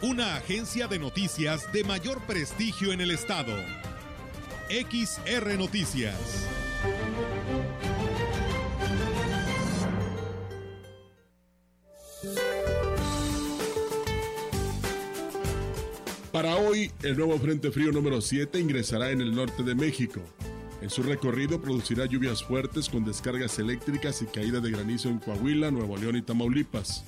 Una agencia de noticias de mayor prestigio en el estado. XR Noticias. Para hoy, el nuevo Frente Frío número 7 ingresará en el norte de México. En su recorrido producirá lluvias fuertes con descargas eléctricas y caída de granizo en Coahuila, Nuevo León y Tamaulipas.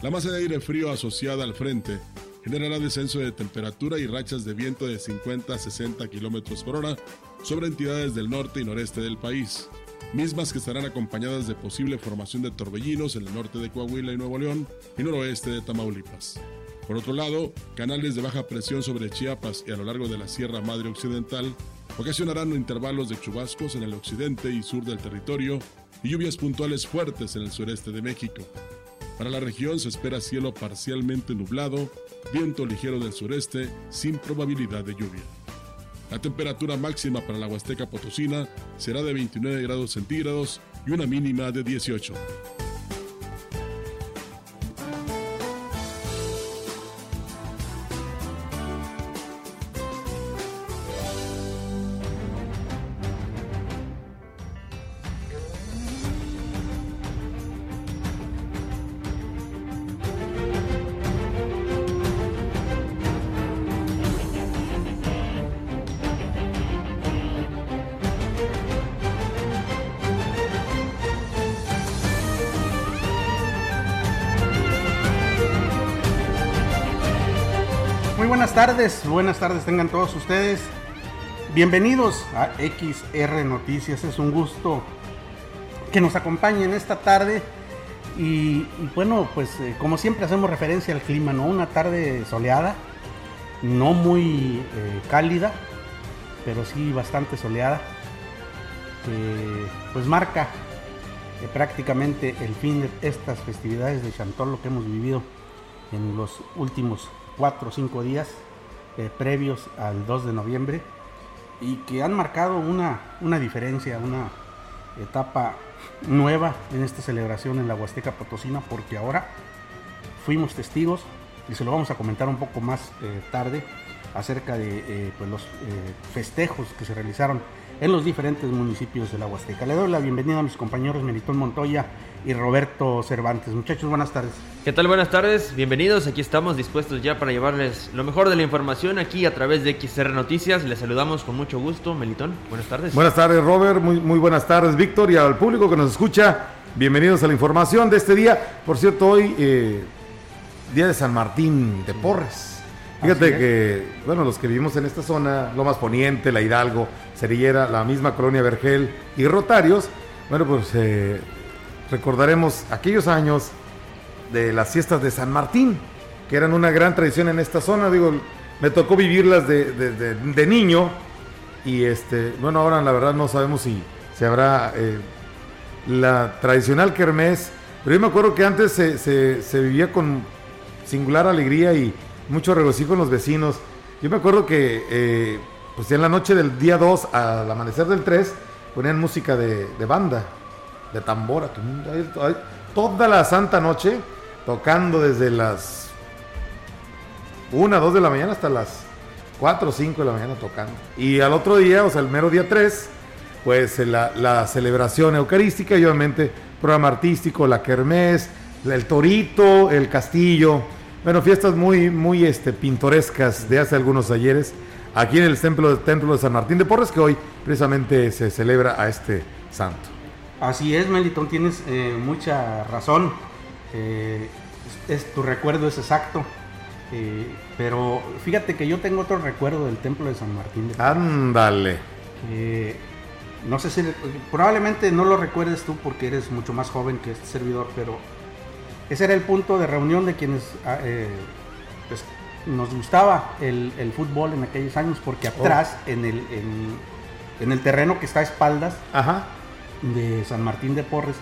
La masa de aire frío asociada al frente generará descenso de temperatura y rachas de viento de 50 a 60 kilómetros por hora sobre entidades del norte y noreste del país, mismas que estarán acompañadas de posible formación de torbellinos en el norte de Coahuila y Nuevo León y noroeste de Tamaulipas. Por otro lado, canales de baja presión sobre Chiapas y a lo largo de la Sierra Madre Occidental ocasionarán intervalos de chubascos en el occidente y sur del territorio y lluvias puntuales fuertes en el sureste de México. Para la región se espera cielo parcialmente nublado, viento ligero del sureste sin probabilidad de lluvia. La temperatura máxima para la Huasteca Potosina será de 29 grados centígrados y una mínima de 18. Tardes, buenas tardes tengan todos ustedes. Bienvenidos a XR Noticias, es un gusto que nos acompañen esta tarde. Y, bueno, pues eh, como siempre hacemos referencia al clima, ¿no? Una tarde soleada, no muy eh, cálida, pero sí bastante soleada, que pues marca eh, prácticamente el fin de estas festividades de Chantol, lo que hemos vivido en los últimos cuatro o cinco días eh, previos al 2 de noviembre y que han marcado una, una diferencia, una etapa nueva en esta celebración en la Huasteca Potosina porque ahora fuimos testigos y se lo vamos a comentar un poco más eh, tarde acerca de eh, pues los eh, festejos que se realizaron en los diferentes municipios de la Huasteca. Le doy la bienvenida a mis compañeros Melitón Montoya y Roberto Cervantes. Muchachos, buenas tardes. ¿Qué tal? Buenas tardes, bienvenidos. Aquí estamos dispuestos ya para llevarles lo mejor de la información aquí a través de XR Noticias. Les saludamos con mucho gusto, Melitón. Buenas tardes. Buenas tardes, Robert. Muy, muy buenas tardes, Víctor, y al público que nos escucha. Bienvenidos a la información de este día. Por cierto, hoy, eh, día de San Martín de Porres. Fíjate que, bueno, los que vivimos en esta zona, Lomas Poniente, La Hidalgo, Cerillera, la misma colonia Vergel y Rotarios, bueno, pues eh, recordaremos aquellos años de las fiestas de San Martín, que eran una gran tradición en esta zona. Digo, me tocó vivirlas de, de- de- niño y este, bueno, ahora la verdad no sabemos si se habrá eh, la tradicional kermés, pero yo me acuerdo que antes se, se- se vivía con singular alegría y mucho regocijo en los vecinos. Yo me acuerdo que eh, pues en la noche del día 2 al amanecer del 3 ponían música de, de banda, de tambora, toda la santa noche tocando desde las 1, 2 de la mañana hasta las 4 o 5 de la mañana tocando. Y al otro día, o sea, el mero día 3, pues eh, la, la celebración eucarística y obviamente programa artístico, la kermés, el torito, el castillo. Bueno, fiestas muy, muy este, pintorescas de hace algunos ayeres aquí en el templo, templo de San Martín de Porres, que hoy precisamente se celebra a este santo. Así es, Melitón, tienes eh, mucha razón. Eh, es, es- tu recuerdo es exacto. Eh, pero fíjate que yo tengo otro recuerdo del templo de San Martín de Porres. Ándale. No sé si probablemente no lo recuerdes tú porque eres mucho más joven que este servidor, pero ese era el punto de reunión de quienes ah, pues, nos gustaba el, fútbol en aquellos años porque oh. atrás, en, el, en, el terreno que está a espaldas de San Martín de Porres,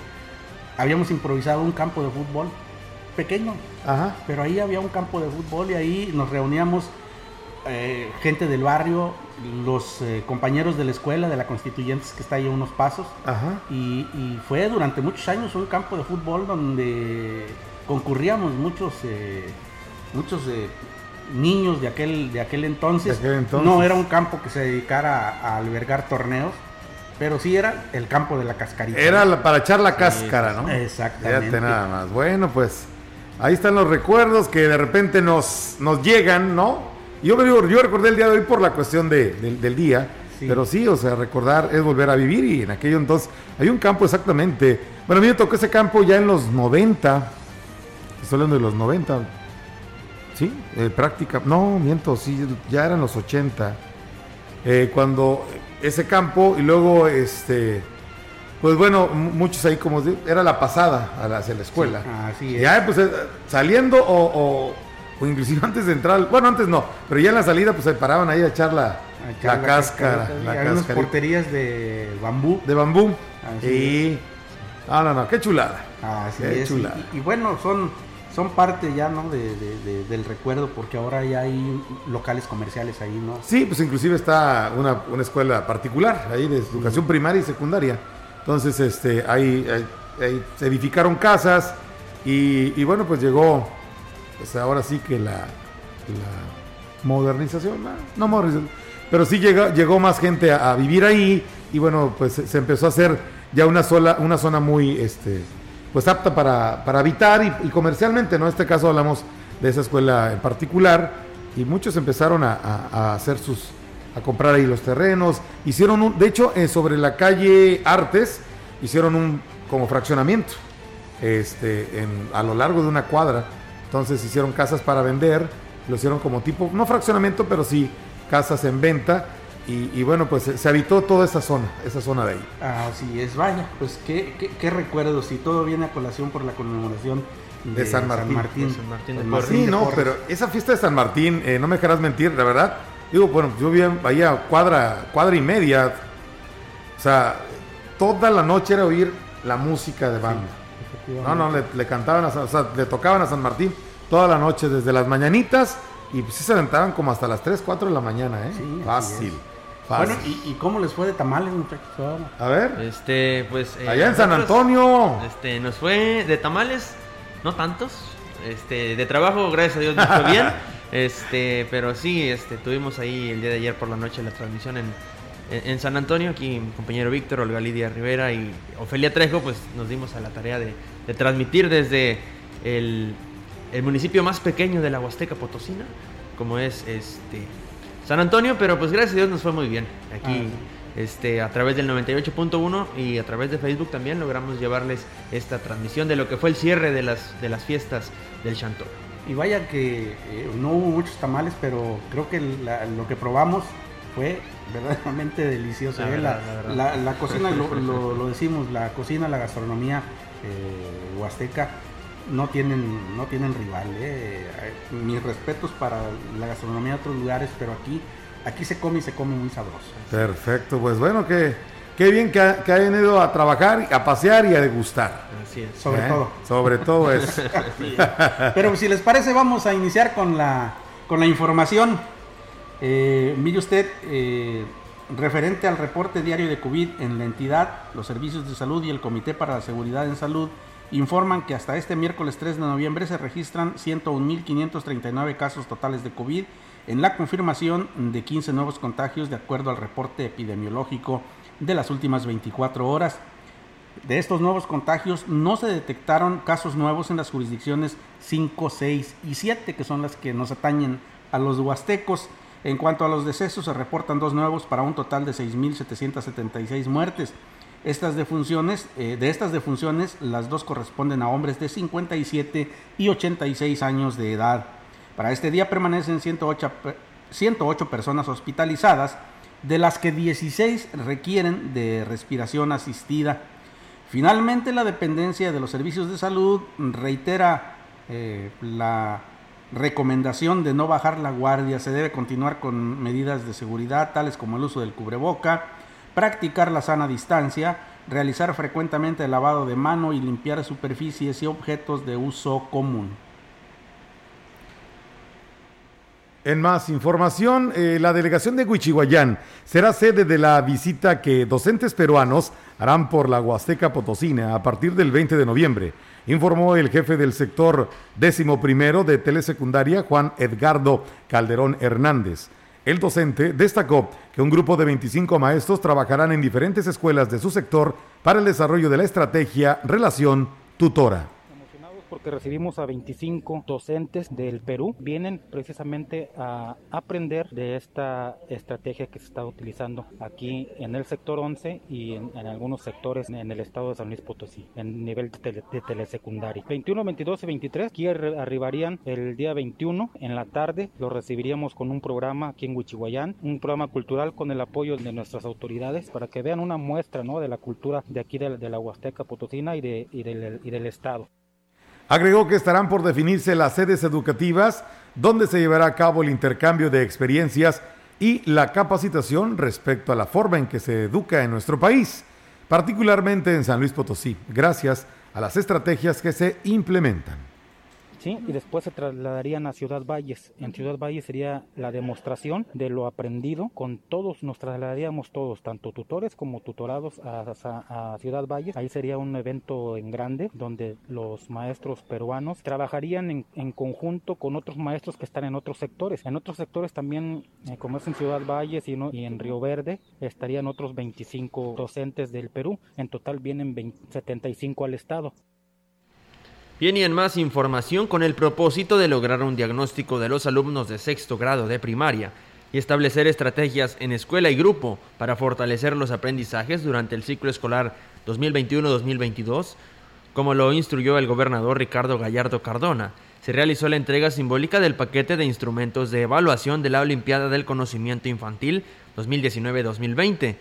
habíamos improvisado un campo de fútbol pequeño. Pero ahí había un campo de fútbol y ahí nos reuníamos eh, gente del barrio, los eh, compañeros de la escuela, de la Constituyentes que está ahí a unos pasos. Y, fue durante muchos años un campo de fútbol donde concurríamos muchos, eh, muchos niños de aquel, de aquel entonces. No era un campo que se dedicara a, albergar torneos, pero sí era el campo de la cascarita. Era para echar la cáscara, ¿no? Exactamente. nada más. Bueno, pues ahí están los recuerdos que de repente nos, nos llegan, ¿no? Yo, yo recordé el día de hoy por la cuestión del día, pero sí, o sea, recordar es volver a vivir y en aquello entonces hay un campo exactamente. Bueno, a mí me tocó ese campo ya en los 90, estoy hablando de los 90, sí, eh, práctica, no, miento, sí, ya eran los 80, eh, cuando ese campo y luego este pues bueno, muchos ahí como era la pasada hacia la escuela. así es. Ya pues eh, saliendo o, o inclusive antes de entrar, bueno, antes no, pero ya en la salida pues se paraban ahí a echar la, la, cáscara. Hay unas porterías de bambú. De bambú. y... No, no, no, qué chulada. Así es. Chulada. Y, bueno, son, son parte ya, ¿no? De, del recuerdo, porque ahora ya hay locales comerciales ahí, ¿no? Sí, pues inclusive está una, una escuela particular ahí de educación primaria y secundaria. Entonces, este, ahí, se edificaron casas y, y bueno, pues llegó pues ahora sí que la, modernización, no, modernización, pero sí llegó, llegó más gente a, vivir ahí y bueno, pues se, empezó a hacer ya una, sola, una zona muy, este, pues apta para, habitar y, comercialmente, ¿no? En este caso hablamos de esa escuela en particular y muchos empezaron a, hacer sus, a comprar ahí los terrenos, hicieron un, de hecho, eh, sobre la calle Artes, hicieron un como fraccionamiento, este, en, a lo largo de una cuadra, entonces hicieron casas para vender, lo hicieron como tipo, no fraccionamiento, pero sí casas en venta. Y, bueno, pues se, habitó toda esa zona, esa zona de ahí. Así es, vaya, pues qué, qué, recuerdos, y todo viene a colación por la conmemoración de, San Martín. San Martín, de sí, no, pero esa fiesta de San Martín, eh, no me dejarás mentir, la verdad. Digo, bueno, yo vi ahí a cuadra, cuadra y media. O sea, toda la noche era oír la música de banda. No, no, le, cantaban, o sea, le tocaban a San Martín toda la noche, desde las mañanitas, y pues sí se aventaban como hasta las 3, 4 de la mañana, ¿eh? fácil. Bueno, ¿y, cómo les fue de tamales, A ver. Este, pues. Eh, Allá en San Antonio. Este, nos fue de tamales, no tantos. Este, de trabajo, gracias a Dios, nos fue bien. Este, pero sí, este, tuvimos ahí el día de ayer por la noche la transmisión en, en, San Antonio, aquí mi compañero Víctor, Olga Lidia Rivera y Ofelia Trejo, pues nos dimos a la tarea de, transmitir desde el, municipio más pequeño de la Huasteca Potosina, como es este San Antonio, pero pues gracias a Dios nos fue muy bien. Aquí ah, este, a través del 98.1 y a través de Facebook también logramos llevarles esta transmisión de lo que fue el cierre de las, de las fiestas del Chantón. Y vaya que eh, no hubo muchos tamales, pero creo que lo que probamos fue verdaderamente delicioso. La, ¿eh? la, cocina, lo, decimos, la cocina, la gastronomía eh, huasteca no tienen, no tienen rival. ¿eh? Mis respetos para la gastronomía de otros lugares, pero aquí, aquí se come y se come muy sabroso. Perfecto, pues bueno, que qué bien que, hayan ido a trabajar, a pasear y a degustar. Así es. Sobre todo. Sobre todo eso. Pero si les parece, vamos a iniciar con la, con la información. Eh, mire usted, eh, referente al reporte diario de COVID en la entidad, los servicios de salud y el Comité para la Seguridad en Salud informan que hasta este miércoles 3 de noviembre se registran 101.539 casos totales de COVID en la confirmación de 15 nuevos contagios de acuerdo al reporte epidemiológico de las últimas 24 horas. De estos nuevos contagios no se detectaron casos nuevos en las jurisdicciones 5, 6 y 7, que son las que nos atañen a los huastecos. En cuanto a los decesos, se reportan dos nuevos para un total de 6.776 muertes. Estas eh, de estas defunciones, las dos corresponden a hombres de 57 y 86 años de edad. Para este día permanecen 108, 108 personas hospitalizadas, de las que 16 requieren de respiración asistida. Finalmente, la dependencia de los servicios de salud reitera eh, la recomendación de no bajar la guardia, se debe continuar con medidas de seguridad tales como el uso del cubreboca, practicar la sana distancia, realizar frecuentemente el lavado de mano y limpiar superficies y objetos de uso común. En más información, eh, la delegación de Huichihuayán será sede de la visita que docentes peruanos harán por la Huasteca Potosina a partir del 20 de noviembre, informó el jefe del sector décimo primero de telesecundaria, Juan Edgardo Calderón Hernández. El docente destacó que un grupo de 25 maestros trabajarán en diferentes escuelas de su sector para el desarrollo de la estrategia Relación Tutora porque recibimos a 25 docentes del Perú. Vienen precisamente a aprender de esta estrategia que se está utilizando aquí en el sector 11 y en, algunos sectores en el estado de San Luis Potosí, en nivel de, telesecundaria. 21, 22 y 23 aquí arribarían el día 21 en la tarde. Los recibiríamos con un programa aquí en Huichihuayán, un programa cultural con el apoyo de nuestras autoridades para que vean una muestra ¿no? de la cultura de aquí de, la Huasteca Potosina y, de, y, del, y del estado. Agregó que estarán por definirse las sedes educativas donde se llevará a cabo el intercambio de experiencias y la capacitación respecto a la forma en que se educa en nuestro país, particularmente en San Luis Potosí, gracias a las estrategias que se implementan y después se trasladarían a Ciudad Valles. En Ciudad Valles sería la demostración de lo aprendido. Con todos nos trasladaríamos todos, tanto tutores como tutorados a, Ciudad Valles. Ahí sería un evento en grande donde los maestros peruanos trabajarían en, conjunto con otros maestros que están en otros sectores. En otros sectores también, eh, como es en Ciudad Valles y, y, en Río Verde, estarían otros 25 docentes del Perú. En total vienen 75 al estado. En más información, con el propósito de lograr un diagnóstico de los alumnos de sexto grado de primaria y establecer estrategias en escuela y grupo para fortalecer los aprendizajes durante el ciclo escolar 2021-2022, como lo instruyó el gobernador Ricardo Gallardo Cardona, se realizó la entrega simbólica del paquete de instrumentos de evaluación de la Olimpiada del Conocimiento Infantil 2019-2020,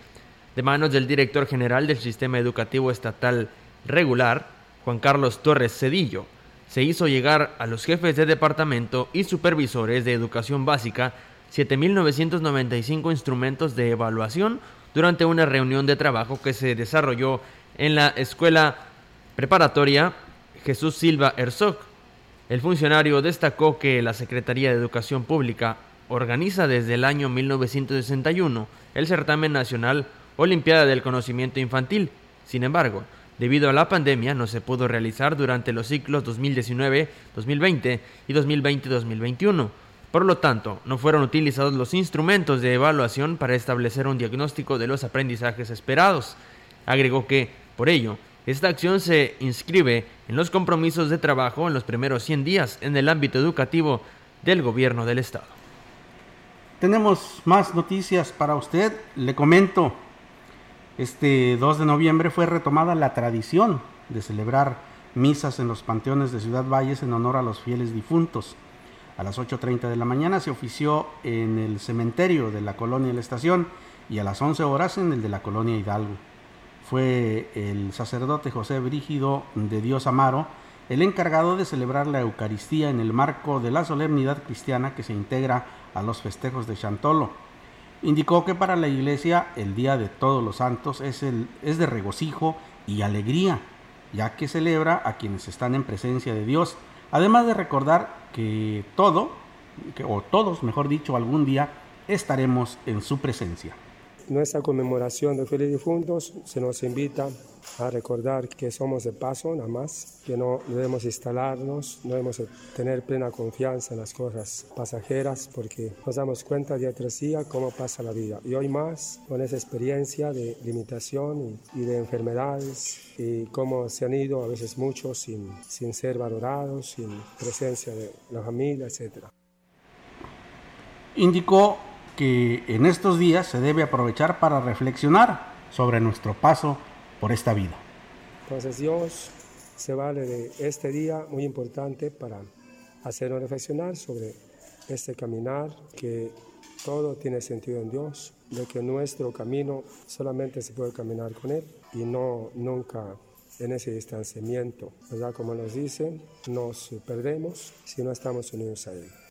de manos del director general del Sistema Educativo Estatal Regular, Juan Carlos Torres Cedillo, se hizo llegar a los jefes de departamento y supervisores de educación básica 7.995 instrumentos de evaluación durante una reunión de trabajo que se desarrolló en la escuela preparatoria Jesús Silva Herzog. El funcionario destacó que la Secretaría de Educación Pública organiza desde el año 1961 el certamen nacional Olimpiada del Conocimiento Infantil. Sin embargo, debido a la pandemia no se pudo realizar durante los ciclos 2019-2020 y 2020-2021. Por lo tanto, no fueron utilizados los instrumentos de evaluación para establecer un diagnóstico de los aprendizajes esperados. Agregó que, por ello, esta acción se inscribe en los compromisos de trabajo en los primeros 100 días en el ámbito educativo del gobierno del Estado. Tenemos más noticias para usted. Le comento, este 2 de noviembre fue retomada la tradición de celebrar misas en los panteones de Ciudad Valles en honor a los fieles difuntos. A las 8.30 de la mañana se ofició en el cementerio de la colonia La Estación y a las 11 horas en el de la colonia Hidalgo. Fue el sacerdote José Brígido de Dios Amaro el encargado de celebrar la Eucaristía en el marco de la solemnidad cristiana que se integra a los festejos de Chantolo Indicó que para la iglesia el Día de Todos los Santos es, el, es de regocijo y alegría, ya que celebra a quienes están en presencia de Dios, además de recordar que todo, o todos, mejor dicho, algún día estaremos en su presencia nuestra conmemoración de fieles difuntos se nos invita a recordar que somos de paso nada más, que no debemos instalarnos, no debemos tener plena confianza en las cosas pasajeras porque nos damos cuenta día tras día cómo pasa la vida. Y hoy más con esa experiencia de limitación y, de enfermedades y cómo se han ido a veces muchos sin, sin ser valorados, sin presencia de la familia, etc. Indicó que en estos días se debe aprovechar para reflexionar sobre nuestro paso por esta vida. Entonces Dios se vale de este día muy importante para hacernos reflexionar sobre este caminar, que todo tiene sentido en Dios, de que nuestro camino solamente se puede caminar con Él y no nunca en ese distanciamiento, ¿verdad? Como nos dicen, nos perdemos si no estamos unidos a él.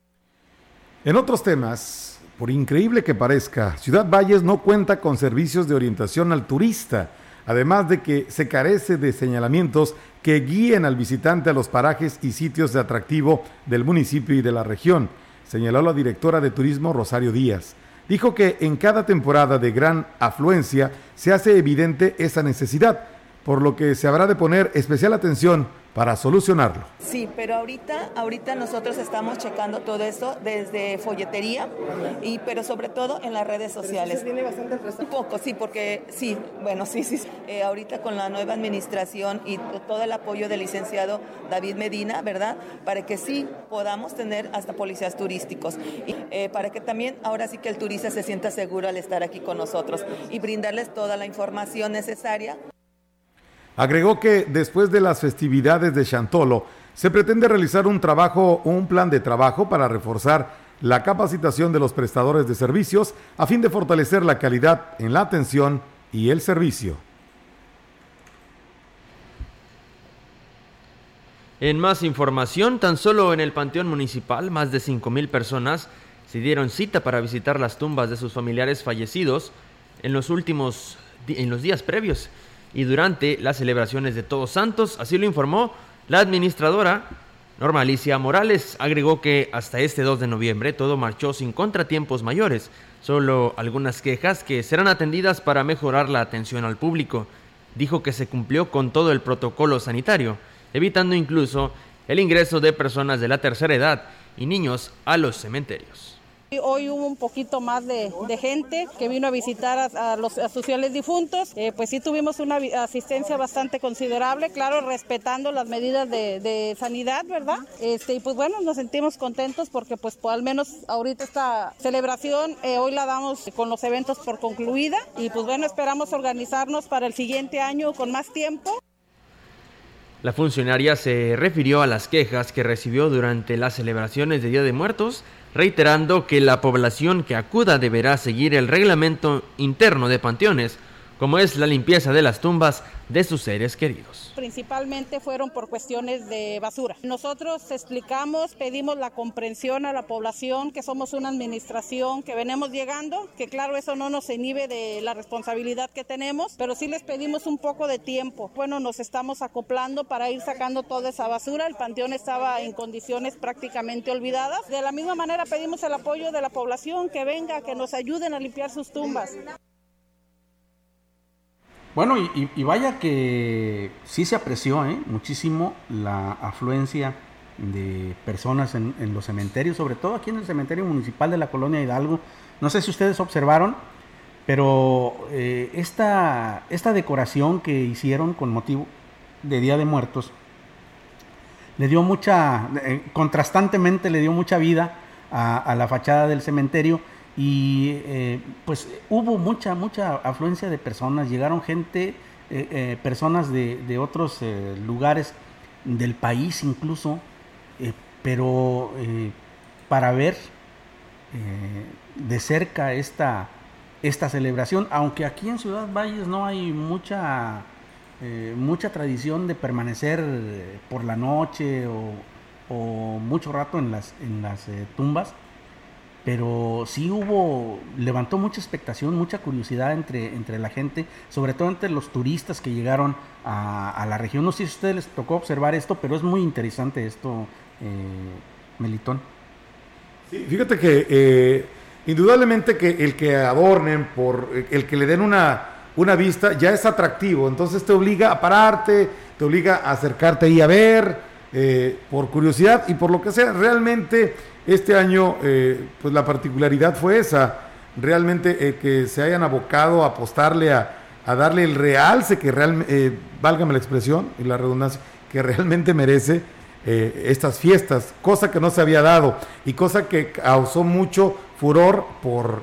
En otros temas, por increíble que parezca, Ciudad Valles no cuenta con servicios de orientación al turista, además de que se carece de señalamientos que guíen al visitante a los parajes y sitios de atractivo del municipio y de la región, señaló la directora de turismo Rosario Díaz. Dijo que en cada temporada de gran afluencia se hace evidente esa necesidad, por lo que se habrá de poner especial atención para solucionarlo. Sí, pero ahorita, ahorita nosotros estamos checando todo eso desde folletería y pero sobre todo en las redes sociales. tiene bastante Un poco, sí, porque sí, bueno, sí, sí. Eh, ahorita con la nueva administración y todo el apoyo del licenciado David Medina, ¿verdad? Para que sí podamos tener hasta policías turísticos y eh, para que también ahora sí que el turista se sienta seguro al estar aquí con nosotros y brindarles toda la información necesaria Agregó que después de las festividades de Chantolo, se pretende realizar un trabajo, un plan de trabajo para reforzar la capacitación de los prestadores de servicios a fin de fortalecer la calidad en la atención y el servicio. En más información, tan solo en el Panteón Municipal, más de 5.000 personas se dieron cita para visitar las tumbas de sus familiares fallecidos en los últimos en los días previos y durante las celebraciones de Todos Santos, así lo informó la administradora Norma Alicia Morales. Agregó que hasta este 2 de noviembre todo marchó sin contratiempos mayores, solo algunas quejas que serán atendidas para mejorar la atención al público. Dijo que se cumplió con todo el protocolo sanitario, evitando incluso el ingreso de personas de la tercera edad y niños a los cementerios. Hoy hubo un poquito más de, gente que vino a visitar a, los a difuntos. Eh, pues sí tuvimos una asistencia bastante considerable, claro, respetando las medidas de, sanidad, ¿verdad? Este, y pues bueno, nos sentimos contentos porque pues, pues al menos ahorita esta celebración eh, hoy la damos con los eventos por concluida y pues bueno, esperamos organizarnos para el siguiente año con más tiempo. La funcionaria se refirió a las quejas que recibió durante las celebraciones de Día de Muertos reiterando que la población que acuda deberá seguir el reglamento interno de panteones, como es la limpieza de las tumbas de sus seres queridos. Principalmente fueron por cuestiones de basura. Nosotros explicamos, pedimos la comprensión a la población, que somos una administración que venimos llegando, que claro, eso no nos inhibe de la responsabilidad que tenemos, pero sí les pedimos un poco de tiempo. Bueno, nos estamos acoplando para ir sacando toda esa basura. El panteón estaba en condiciones prácticamente olvidadas. De la misma manera pedimos el apoyo de la población, que venga, que nos ayuden a limpiar sus tumbas. Bueno, y, vaya que sí se apreció ¿eh? muchísimo la afluencia de personas en, los cementerios, sobre todo aquí en el cementerio municipal de la colonia Hidalgo. No sé si ustedes observaron, pero eh, esta, esta decoración que hicieron con motivo de Día de Muertos le dio mucha, eh, contrastantemente le dio mucha vida a la fachada del cementerio y eh, pues hubo mucha, mucha afluencia de personas, llegaron gente, eh, eh, personas de, otros lugares del país incluso, pero para ver de cerca esta, esta celebración, aunque aquí en Ciudad Valles no hay mucha, mucha tradición de permanecer por la noche o, o mucho rato en las, en las tumbas, pero sí hubo, levantó mucha expectación, mucha curiosidad entre, entre la gente, sobre todo entre los turistas que llegaron a, la región. No sé si a ustedes les tocó observar esto, pero es muy interesante esto, eh, Melitón. Sí, fíjate que eh, indudablemente que el que adornen, por el que le den una, una vista, ya es atractivo, entonces te obliga a pararte, te obliga a acercarte ahí a ver, eh, por curiosidad y por lo que sea, realmente este año, eh, pues la particularidad fue esa, realmente eh, que se hayan abocado a apostarle a, darle el realce que realmente, eh, válgame la expresión y la redundancia, que realmente merece estas fiestas, cosa que no se había dado y cosa que causó mucho furor por,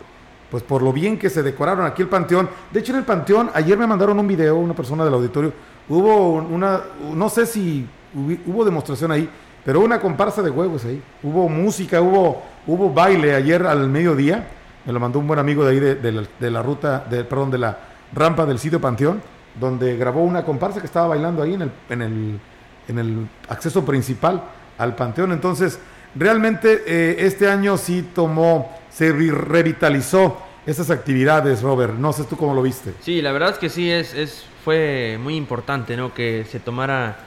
pues por lo bien que se decoraron aquí el panteón. De hecho, en el panteón, ayer me mandaron un video, una persona del auditorio, hubo una, no sé si hubo demostración ahí, pero una comparsa de huevos ahí. Hubo música, hubo, hubo baile ayer al mediodía. Me lo mandó un buen amigo de ahí de, la, ruta, de, perdón, de la rampa del sitio Panteón. donde grabó una comparsa que estaba bailando ahí en el, en el, en el acceso principal al Panteón. Entonces, realmente eh, este año sí tomó, se revitalizó esas actividades, Robert. No sé tú cómo lo viste. Sí, la verdad es que sí, es, es fue muy importante, ¿no? Que se tomara,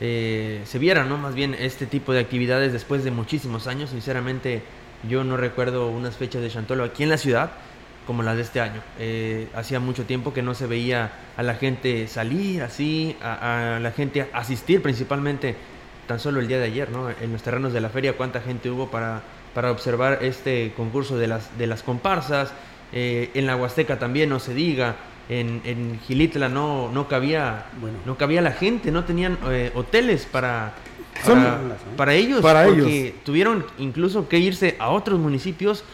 eh, se viera, ¿no? Más bien este tipo de actividades después de muchísimos años. Sinceramente, yo no recuerdo unas fechas de Chantolo aquí en la ciudad como las de este año. Eh, hacía mucho tiempo que no se veía a la gente salir así, a, la gente asistir principalmente tan solo el día de ayer, ¿no? En los terrenos de la feria, cuánta gente hubo para, para observar este concurso de las, de las comparsas. Eh, en la Huasteca también, no se diga. En, en Gilitla no, no, cabía, no cabía la gente, no tenían eh, hoteles para, para, ellos, para porque ellos. tuvieron incluso que irse a otros municipios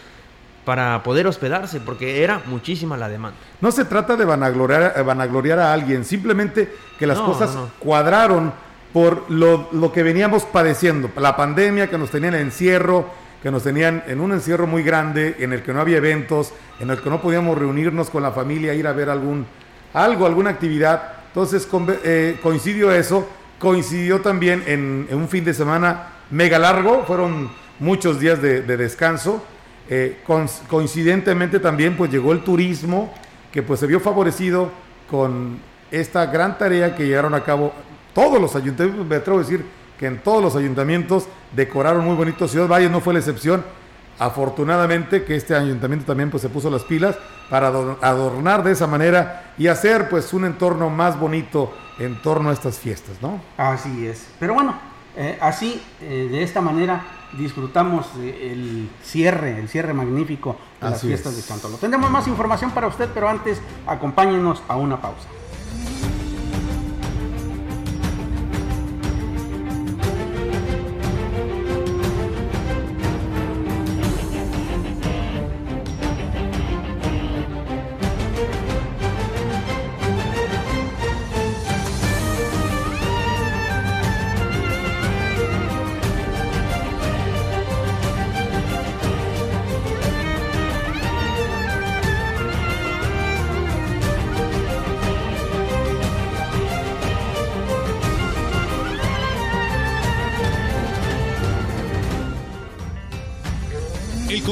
para poder hospedarse, porque era muchísima la demanda. No se trata de vanagloriar, vanagloriar a alguien, simplemente que las cosas cuadraron por lo, lo, que veníamos padeciendo, la pandemia que nos tenían en encierro, que nos tenían en un encierro muy grande, en el que no había eventos, en el que no podíamos reunirnos con la familia, ir a ver algún, algo, alguna actividad. Entonces eh, coincidió eso, coincidió también en, un fin de semana mega largo, fueron muchos días de, de descanso eh, coincidentemente también pues llegó el turismo que pues se vio favorecido con esta gran tarea que llevaron a cabo todos los ayuntamientos, me atrevo a decir que en todos los ayuntamientos decoraron muy bonito, Ciudad Valle no fue la excepción, afortunadamente que este ayuntamiento también pues se puso las pilas para adornar de esa manera y hacer pues un entorno más bonito en torno a estas fiestas, ¿no? Así es, pero bueno, eh, así, eh, de esta manera disfrutamos el cierre, el cierre magnífico de las fiestas de Chantolo. Tendremos más información para usted, pero antes acompáñenos a una pausa.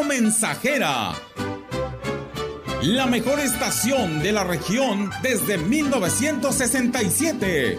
Mensajera. La mejor estación de la región desde 1967.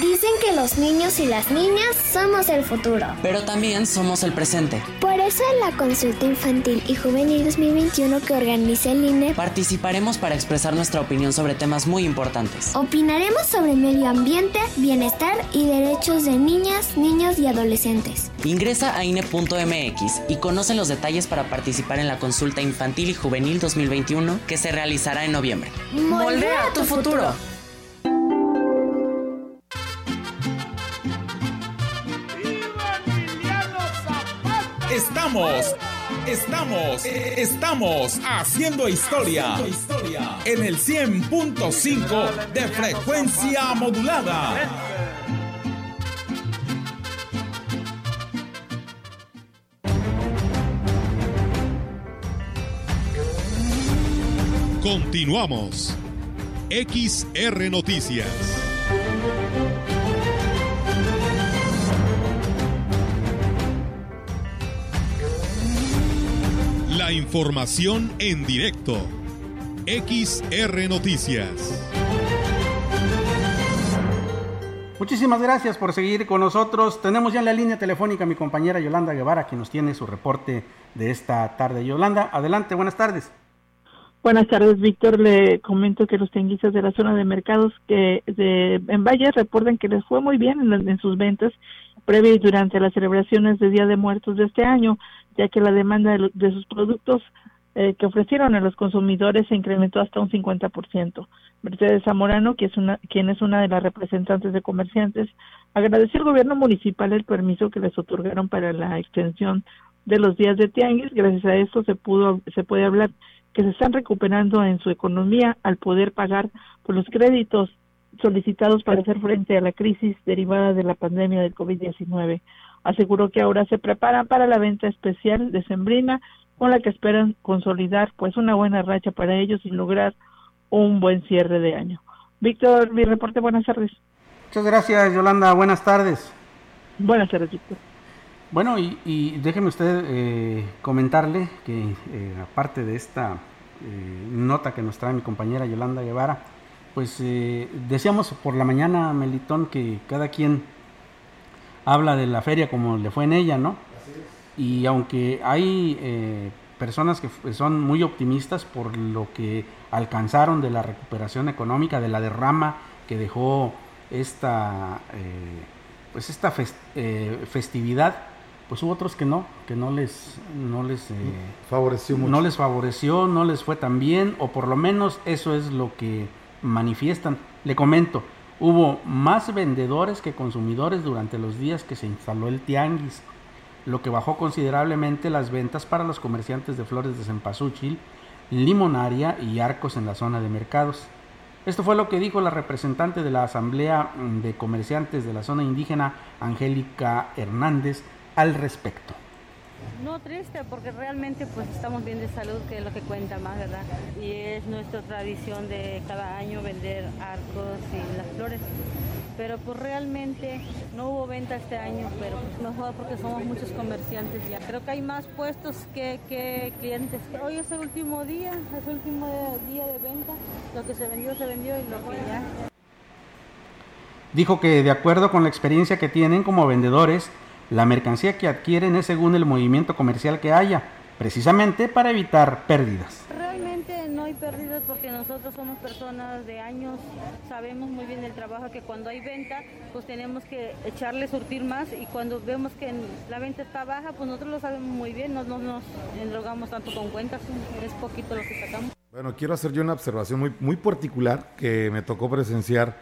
Dicen que los niños y las niñas somos el futuro. Pero también somos el presente. Por eso en la consulta infantil y juvenil 2021 que organiza el INE, participaremos para expresar nuestra opinión sobre temas muy importantes. Opinaremos sobre medio ambiente, bienestar y derechos de niñas, niños y adolescentes. Ingresa a INE.mx y conoce los detalles para participar en la consulta infantil y juvenil 2021 que se realizará en noviembre. Moldea tu futuro. Estamos, estamos, estamos haciendo historia en el 100.5 de frecuencia modulada. Continuamos. XR Noticias. La información en directo. XR Noticias. Muchísimas gracias por seguir con nosotros. Tenemos ya en la línea telefónica a mi compañera Yolanda Guevara, que nos tiene su reporte de esta tarde. Yolanda, adelante, buenas tardes. Buenas tardes, Víctor. Le comento que los tenguistas de la zona de mercados que de, en Valle reportan que les fue muy bien en, en sus ventas previa y durante las celebraciones de Día de Muertos de este año, ya que la demanda de, de sus productos eh, que ofrecieron a los consumidores se incrementó hasta un 50%. Mercedes Zamorano, quien es una de las representantes de comerciantes, agradeció al gobierno municipal el permiso que les otorgaron para la extensión de los días de tianguis. Gracias a esto se pudo se puede hablar que se están recuperando en su economía al poder pagar por los créditos solicitados para hacer frente a la crisis derivada de la pandemia del COVID-19. Aseguró que ahora se preparan para la venta especial de Sembrina con la que esperan consolidar pues una buena racha para ellos y lograr un buen cierre de año. Víctor, mi reporte, buenas tardes. Muchas gracias, Yolanda, buenas tardes. Buenas tardes, Víctor. Bueno, y, y déjeme usted eh, comentarle que eh, aparte de esta eh, nota que nos trae mi compañera Yolanda Guevara, pues eh, decíamos por la mañana, Melitón, que cada quien habla de la feria como le fue en ella, ¿no? y aunque hay eh, personas que son muy optimistas por lo que alcanzaron de la recuperación económica, de la derrama que dejó esta, eh, pues esta eh, festividad, pues hubo otros que no, que no les, no les favoreció mucho. no les favoreció, no les fue tan bien, o por lo menos eso es lo que manifiestan. Le comento, hubo más vendedores que consumidores durante los días que se instaló el tianguis lo que bajó considerablemente las ventas para los comerciantes de flores de cempasúchil, limonaria y arcos en la zona de mercados. Esto fue lo que dijo la representante de la Asamblea de Comerciantes de la zona indígena, Angélica Hernández, al respecto. No triste, porque realmente pues estamos bien de salud, que es lo que cuenta más, ¿verdad? Y es nuestra tradición de cada año vender arcos y las flores pero pues realmente no hubo venta este año, pero pues mejor porque somos muchos comerciantes ya. Creo que hay más puestos que, que clientes. Hoy es el último día, es el último día de venta. Lo que se vendió, se vendió y lo que ya. Dijo que de acuerdo con la experiencia que tienen como vendedores, la mercancía que adquieren es según el movimiento comercial que haya, precisamente para evitar pérdidas no hay pérdidas porque nosotros somos personas de años, sabemos muy bien el trabajo que cuando hay venta, pues tenemos que echarle surtir más y cuando vemos que la venta está baja, pues nosotros lo sabemos muy bien, no, nos endrogamos tanto con cuentas, es poquito lo que sacamos. Bueno, quiero hacer yo una observación muy, muy particular que me tocó presenciar,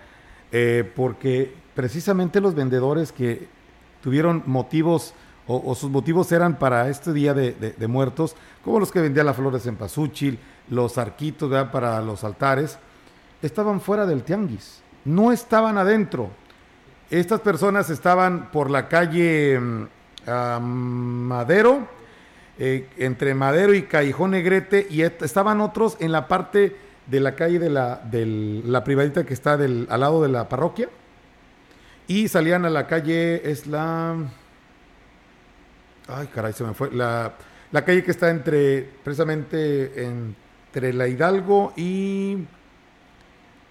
eh, porque precisamente los vendedores que tuvieron motivos o, sus motivos eran para este día de, de, muertos, como los que vendían las flores en Pazúchil, los arquitos para los altares, estaban fuera del tianguis, no estaban adentro. Estas personas estaban por la calle mm, Madero, eh, entre Madero y Callejón Negrete, y estaban otros en la parte de la calle de la, de la privadita que está del, al lado de la parroquia, y salían a la calle, es la... Ay, caray, se me fue. La, la calle que está entre, precisamente en entre la Hidalgo y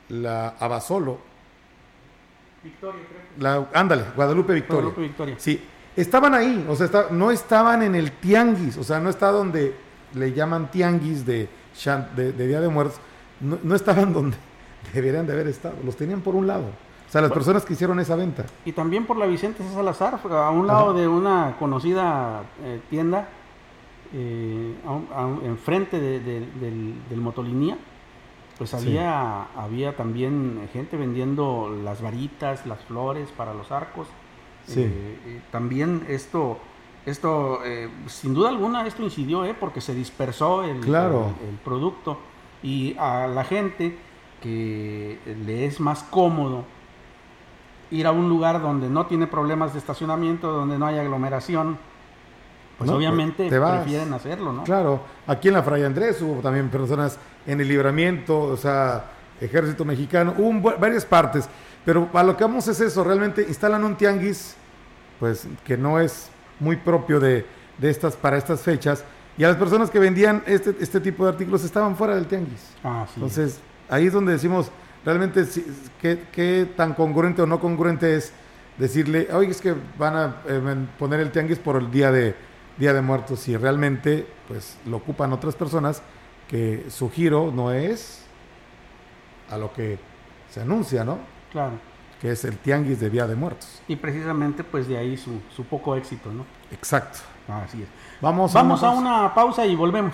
la Abasolo. Victoria, creo. La, ándale, Guadalupe Victoria. Guadalupe Victoria. Sí, estaban ahí, o sea, no estaban en el tianguis, o sea, no está donde le llaman tianguis de, de, Día de Muertos, no, estaban donde deberían de haber estado, los tenían por un lado. O sea, las personas que hicieron esa venta. Y también por la Vicente Salazar, a un lado de una conocida eh, tienda eh, enfrente del, motolinía, pues había, había también gente vendiendo las varitas, las flores para los arcos. Eh, eh, también esto, esto sin duda alguna, esto incidió porque se dispersó el, el, producto. Y a la gente que le es más cómodo ir a un lugar donde no tiene problemas de estacionamiento, donde no hay aglomeración, pues obviamente prefieren hacerlo, ¿no? Claro, aquí en la Fray Andrés hubo también personas en el libramiento, o sea, ejército mexicano, hubo varias partes, pero a lo que vamos es eso, realmente instalan un tianguis, pues que no es muy propio de, estas, para estas fechas, y a las personas que vendían este, este tipo de artículos estaban fuera del tianguis. Ah, Entonces, ahí es donde decimos, realmente qué, tan congruente o no congruente es decirle, oye, es que van a eh, poner el tianguis por el día de, día de muertos, si realmente pues lo ocupan otras personas que su giro no es a lo que se anuncia, ¿no? Claro. Que es el tianguis de Día de Muertos. Y precisamente pues de ahí su, su poco éxito, ¿no? Exacto. Así es. Vamos, Vamos a una pausa y volvemos.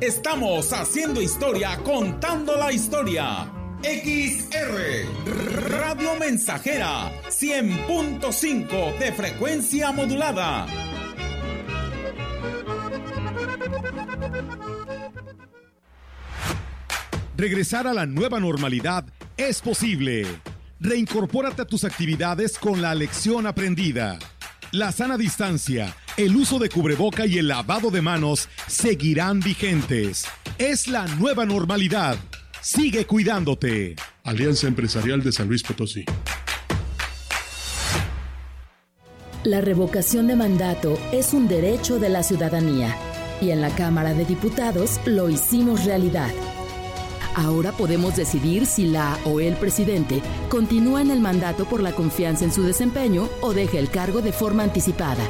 Estamos haciendo historia, contando la historia. XR Radio Mensajera 100.5 de frecuencia modulada. Regresar a la nueva normalidad es posible. Reincorpórate a tus actividades con la lección aprendida. La sana distancia, el uso de cubreboca y el lavado de manos seguirán vigentes. Es la nueva normalidad. Sigue cuidándote. Alianza Empresarial de San Luis Potosí. La revocación de mandato es un derecho de la ciudadanía y en la Cámara de Diputados lo hicimos realidad. Ahora podemos decidir si la o el presidente continúa en el mandato por la confianza en su desempeño o deja el cargo de forma anticipada.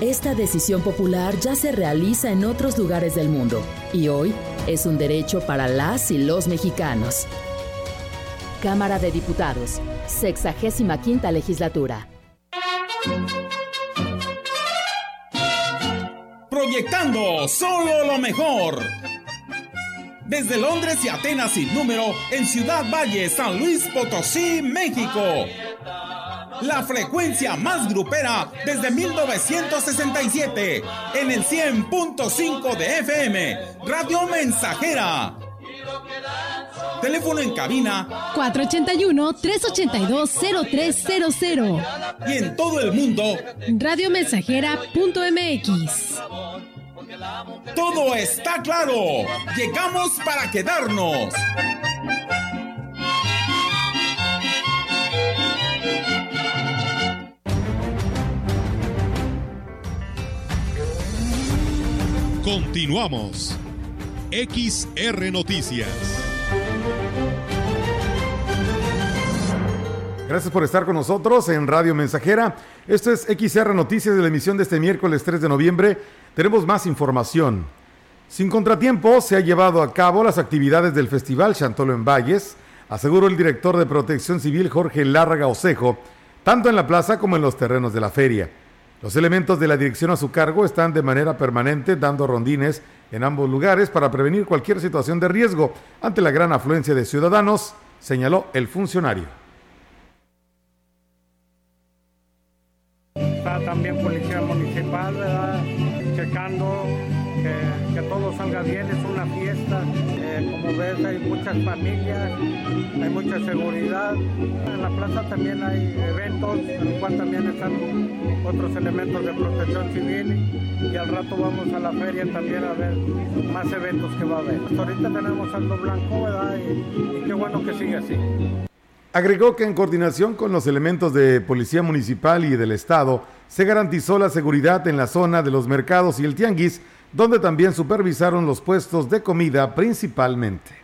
Esta decisión popular ya se realiza en otros lugares del mundo y hoy es un derecho para las y los mexicanos. Cámara de Diputados, 65 legislatura. Proyectando solo lo mejor desde Londres y Atenas sin número en Ciudad Valle, San Luis Potosí, México. La frecuencia más grupera desde 1967 en el 100.5 de FM, Radio Mensajera. Teléfono en cabina 481-382-0300. Y en todo el mundo, radiomensajera.mx. Todo está claro. Llegamos para quedarnos. Continuamos. XR Noticias. Gracias por estar con nosotros en Radio Mensajera. Esto es XR Noticias de la emisión de este miércoles 3 de noviembre. Tenemos más información. Sin contratiempo se ha llevado a cabo las actividades del Festival Chantolo en Valles, aseguró el director de Protección Civil Jorge Lárraga Osejo, tanto en la plaza como en los terrenos de la feria. Los elementos de la dirección a su cargo están de manera permanente dando rondines en ambos lugares para prevenir cualquier situación de riesgo ante la gran afluencia de ciudadanos, señaló el funcionario. Está también policía municipal, checando que, todo salga bien, hay muchas familias, hay mucha seguridad. En la plaza también hay eventos, en el cual también están otros elementos de protección civil. Y al rato vamos a la feria también a ver más eventos que va a haber. Hasta ahorita tenemos algo blanco, ¿verdad? y qué bueno que sigue así. Agregó que en coordinación con los elementos de Policía Municipal y del Estado, se garantizó la seguridad en la zona de los mercados y el tianguis, donde también supervisaron los puestos de comida principalmente.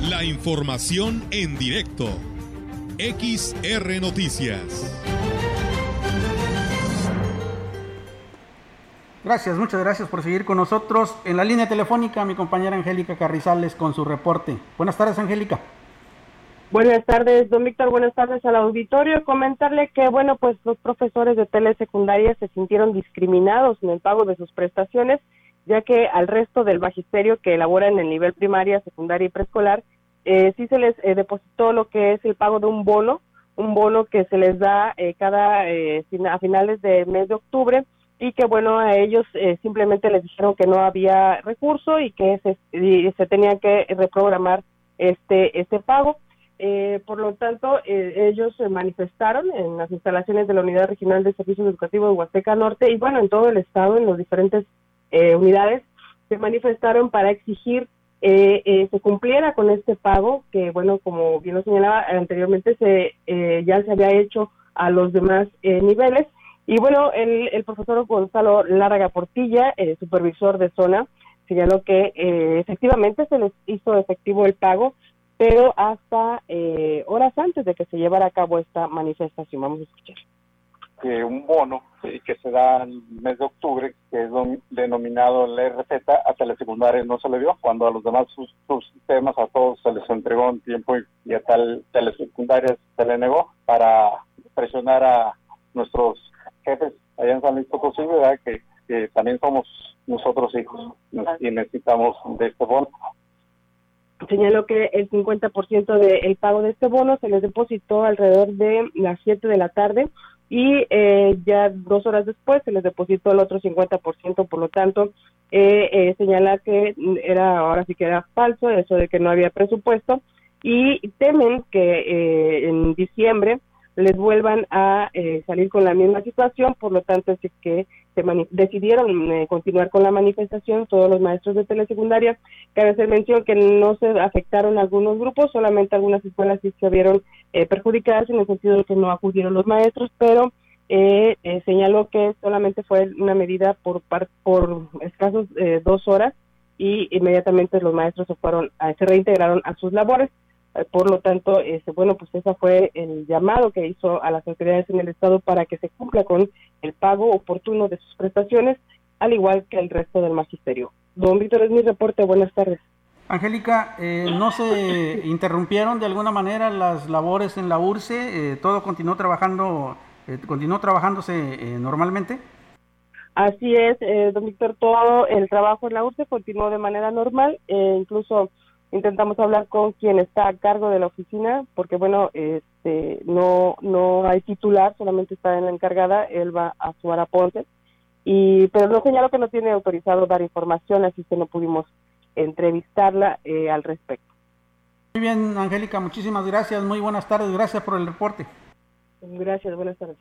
La información en directo. XR Noticias. Gracias, muchas gracias por seguir con nosotros. En la línea telefónica, mi compañera Angélica Carrizales con su reporte. Buenas tardes, Angélica. Buenas tardes, don Víctor. Buenas tardes al auditorio. Comentarle que, bueno, pues los profesores de telesecundaria se sintieron discriminados en el pago de sus prestaciones, ya que al resto del magisterio que elabora en el nivel primaria, secundaria y preescolar, eh, sí se les eh, depositó lo que es el pago de un bono un bono que se les da eh, cada eh, a finales de mes de octubre y que bueno a ellos eh, simplemente les dijeron que no había recurso y que se, se tenía que reprogramar este este pago por lo tanto ellos se manifestaron en las instalaciones de la unidad regional de servicios educativos de Huasteca Norte y bueno en todo el estado en las diferentes unidades se manifestaron para exigir eh, eh, se cumpliera con este pago que, bueno, como bien lo señalaba anteriormente, se eh, ya se había hecho a los demás eh, niveles. Y bueno, el, el profesor Gonzalo Larga Portilla, supervisor de zona, señaló que efectivamente se les hizo efectivo el pago, pero hasta horas antes de que se llevara a cabo esta manifestación. Vamos a escuchar que un bono que se da en el mes de octubre, que es denominado la RZ, hasta la secundaria no se le dio, cuando a los demás sus, sistemas a todos se les entregó en tiempo y, a tal telesecundaria se le negó para presionar a nuestros jefes allá en San Luis Potosí, ¿verdad? Que, también somos nosotros hijos y necesitamos de este bono señaló que el 50% del pago de este bono se les depositó alrededor de las 7 de la tarde y eh, ya dos horas después se les depositó el otro 50%, por lo tanto, eh, eh, señala que era ahora sí que era falso eso de que no había presupuesto y temen que eh, en diciembre les vuelvan a eh, salir con la misma situación, por lo tanto es que se decidieron eh, continuar con la manifestación todos los maestros de telesecundaria. Cabe hacer mención que no se afectaron algunos grupos, solamente algunas escuelas sí se vieron eh, perjudicadas en el sentido de que no acudieron los maestros, pero señaló que solamente fue una medida por, por escasos dos horas y inmediatamente los maestros se fueron, se reintegraron a sus labores. Eh, por lo tanto, este, bueno, pues ese fue el llamado que hizo a las autoridades en el Estado para que se cumpla con el pago oportuno de sus prestaciones, al igual que el resto del magisterio. Don Víctor, es mi reporte. Buenas tardes. Angélica, eh, ¿no se interrumpieron de alguna manera las labores en la URCE? Eh, ¿Todo continuó trabajando, continuó trabajándose normalmente? Así es, don Víctor, todo el trabajo en la URCE continuó de manera normal, incluso intentamos hablar con quien está a cargo de la oficina porque bueno este no no hay titular solamente está en la encargada él va a su Ponte y pero no señaló que no tiene autorizado dar información así que no pudimos entrevistarla eh, al respecto. Muy bien Angélica muchísimas gracias. Muy buenas tardes gracias por el reporte. Gracias buenas tardes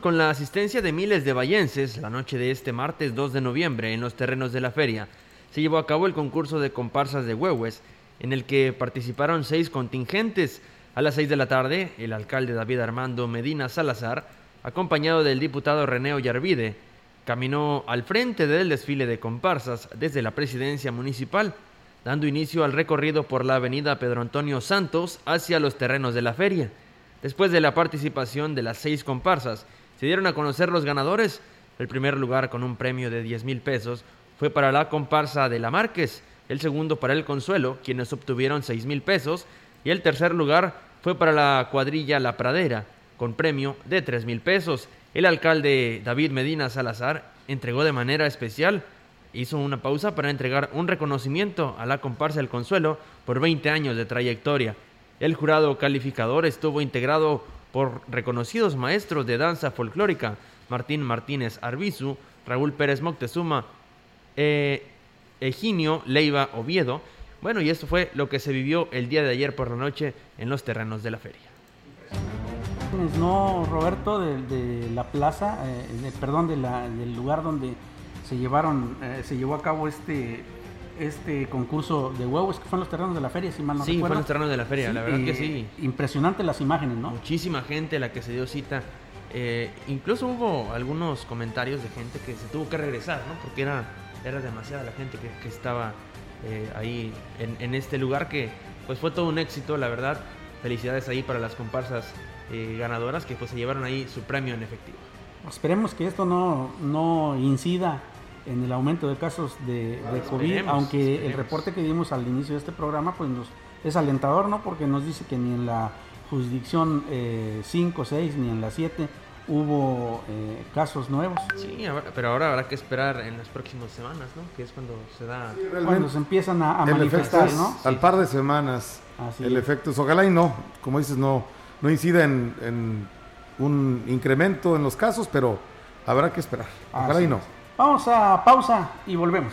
Con la asistencia de miles de vallenses, la noche de este martes 2 de noviembre, en los terrenos de la feria, se llevó a cabo el concurso de comparsas de huehues, en el que participaron seis contingentes. A las seis de la tarde, el alcalde David Armando Medina Salazar, acompañado del diputado Reneo Yarvide, caminó al frente del desfile de comparsas desde la presidencia municipal, dando inicio al recorrido por la avenida Pedro Antonio Santos hacia los terrenos de la feria. Después de la participación de las seis comparsas, se dieron a conocer los ganadores. El primer lugar con un premio de 10 mil pesos fue para la comparsa de la Márquez, el segundo para el Consuelo, quienes obtuvieron 6 mil pesos, y el tercer lugar fue para la cuadrilla La Pradera, con premio de 3 mil pesos. El alcalde David Medina Salazar entregó de manera especial, hizo una pausa para entregar un reconocimiento a la comparsa El Consuelo por 20 años de trayectoria. El jurado calificador estuvo integrado por reconocidos maestros de danza folclórica, Martín Martínez Arbizu, Raúl Pérez Moctezuma, eh, Eginio Leiva Oviedo. Bueno, y esto fue lo que se vivió el día de ayer por la noche en los terrenos de la feria. No, Roberto, de, la plaza, eh, perdón, de del lugar donde se llevaron, eh, se llevó a cabo este este concurso de huevos que fue en los terrenos de la feria, si mal no sí, fue en los terrenos de la feria, la verdad que sí. Impresionante las imágenes, ¿no? Muchísima gente la que se dio cita. Eh, incluso hubo algunos comentarios de gente que se tuvo que regresar, ¿no? Porque era, era demasiada la gente que, estaba eh, ahí en, este lugar que pues fue todo un éxito, la verdad. Felicidades ahí para las comparsas eh, ganadoras que pues se llevaron ahí su premio en efectivo. Esperemos que esto no, no incida en el aumento de casos de, COVID, aunque el reporte que dimos al inicio de este programa pues nos es alentador, ¿no? Porque nos dice que ni en la jurisdicción 5, eh, 6, ni en la 7 hubo eh, casos nuevos. Sí, pero ahora habrá que esperar en las próximas semanas, ¿no? Que es cuando se da... cuando se empiezan a, manifestar, ¿no? Al par de semanas. el efecto es, ojalá y no, como dices, no, no incida en, un incremento en los casos, pero habrá que esperar. Ojalá y no. Vamos a pausa y volvemos.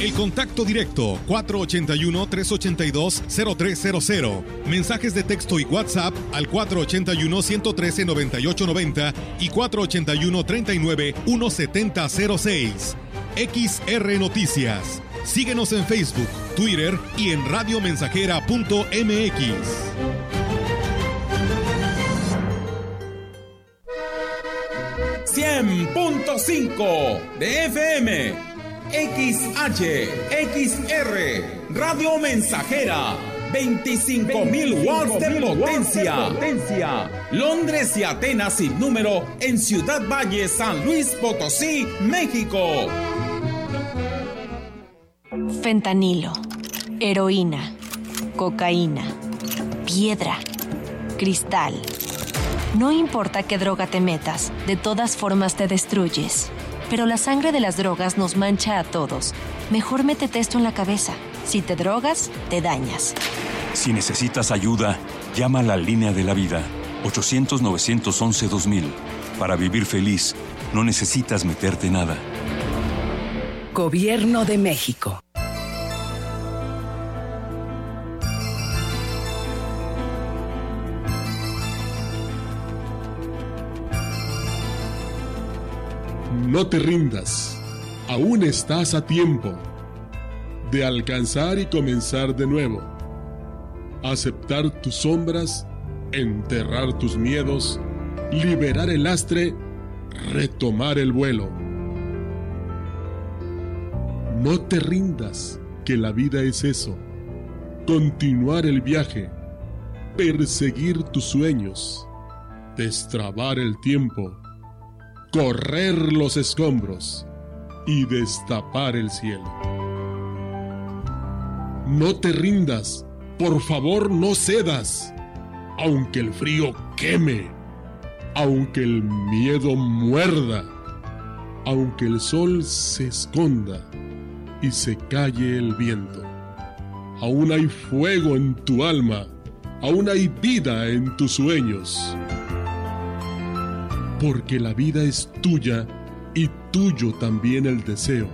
El contacto directo 481-382-0300. Mensajes de texto y WhatsApp al 481-113-9890 y 481-39-1706. XR Noticias. Síguenos en Facebook, Twitter y en radiomensajera.mx. ¡100.5 de FM! XH, XR, Radio Mensajera, 25.000 watts de potencia. potencia. Londres y Atenas sin número en Ciudad Valle, San Luis Potosí, México. Fentanilo, heroína, cocaína, piedra, cristal. No importa qué droga te metas, de todas formas te destruyes. Pero la sangre de las drogas nos mancha a todos. Mejor métete esto en la cabeza. Si te drogas, te dañas. Si necesitas ayuda, llama a la línea de la vida. 800-911-2000. Para vivir feliz, no necesitas meterte nada. Gobierno de México. No te rindas, aún estás a tiempo de alcanzar y comenzar de nuevo. Aceptar tus sombras, enterrar tus miedos, liberar el lastre, retomar el vuelo. No te rindas, que la vida es eso. Continuar el viaje, perseguir tus sueños, destrabar el tiempo correr los escombros y destapar el cielo. No te rindas, por favor no cedas, aunque el frío queme, aunque el miedo muerda, aunque el sol se esconda y se calle el viento. Aún hay fuego en tu alma, aún hay vida en tus sueños porque la vida es tuya y tuyo también el deseo,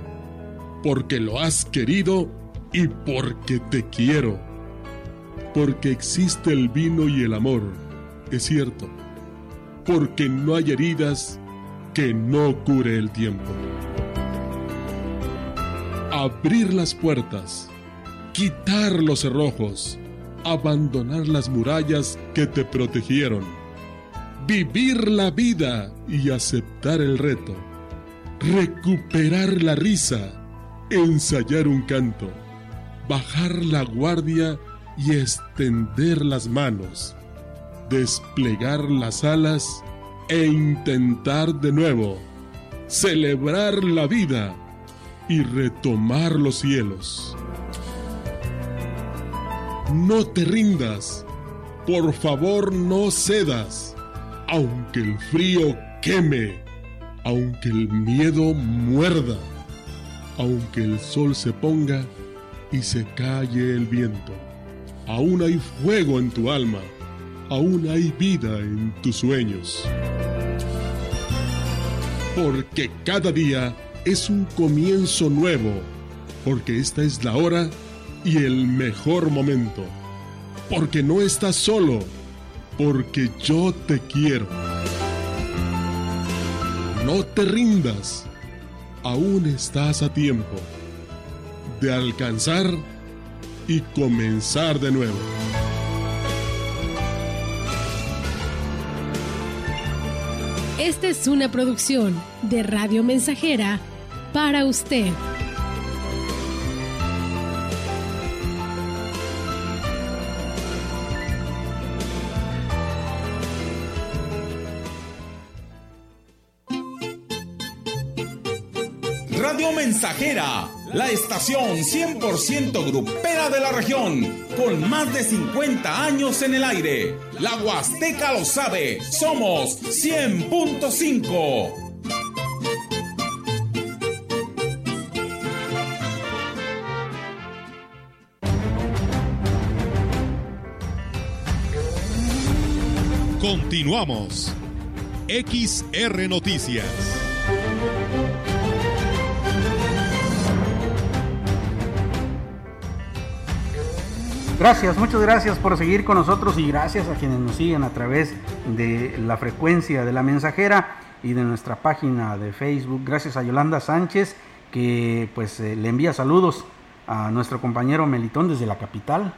porque lo has querido y porque te quiero, porque existe el vino y el amor, es cierto, porque no hay heridas que no cure el tiempo. Abrir las puertas, quitar los cerrojos, abandonar las murallas que te protegieron vivir la vida y aceptar el reto, recuperar la risa, ensayar un canto, bajar la guardia y extender las manos, desplegar las alas e intentar de nuevo, celebrar la vida y retomar los cielos. No te rindas, por favor no cedas aunque el frío queme, aunque el miedo muerda, aunque el sol se ponga y se calle el viento. Aún hay fuego en tu alma, aún hay vida en tus sueños. Porque cada día es un comienzo nuevo, porque esta es la hora y el mejor momento, porque no estás solo, porque yo te quiero. No te rindas, aún estás a tiempo de alcanzar y comenzar de nuevo. Esta es una producción de Radio Mensajera para usted. Radio Mensajera, la estación 100% grupera de la región, con más de 50 años en el aire. La Huasteca lo sabe, somos 100.5. Continuamos. XR Noticias. Gracias, muchas gracias por seguir con nosotros y gracias a quienes nos siguen a través de la frecuencia de la mensajera y de nuestra página de Facebook. Gracias a Yolanda Sánchez que pues eh, le envía saludos a nuestro compañero Melitón desde la capital.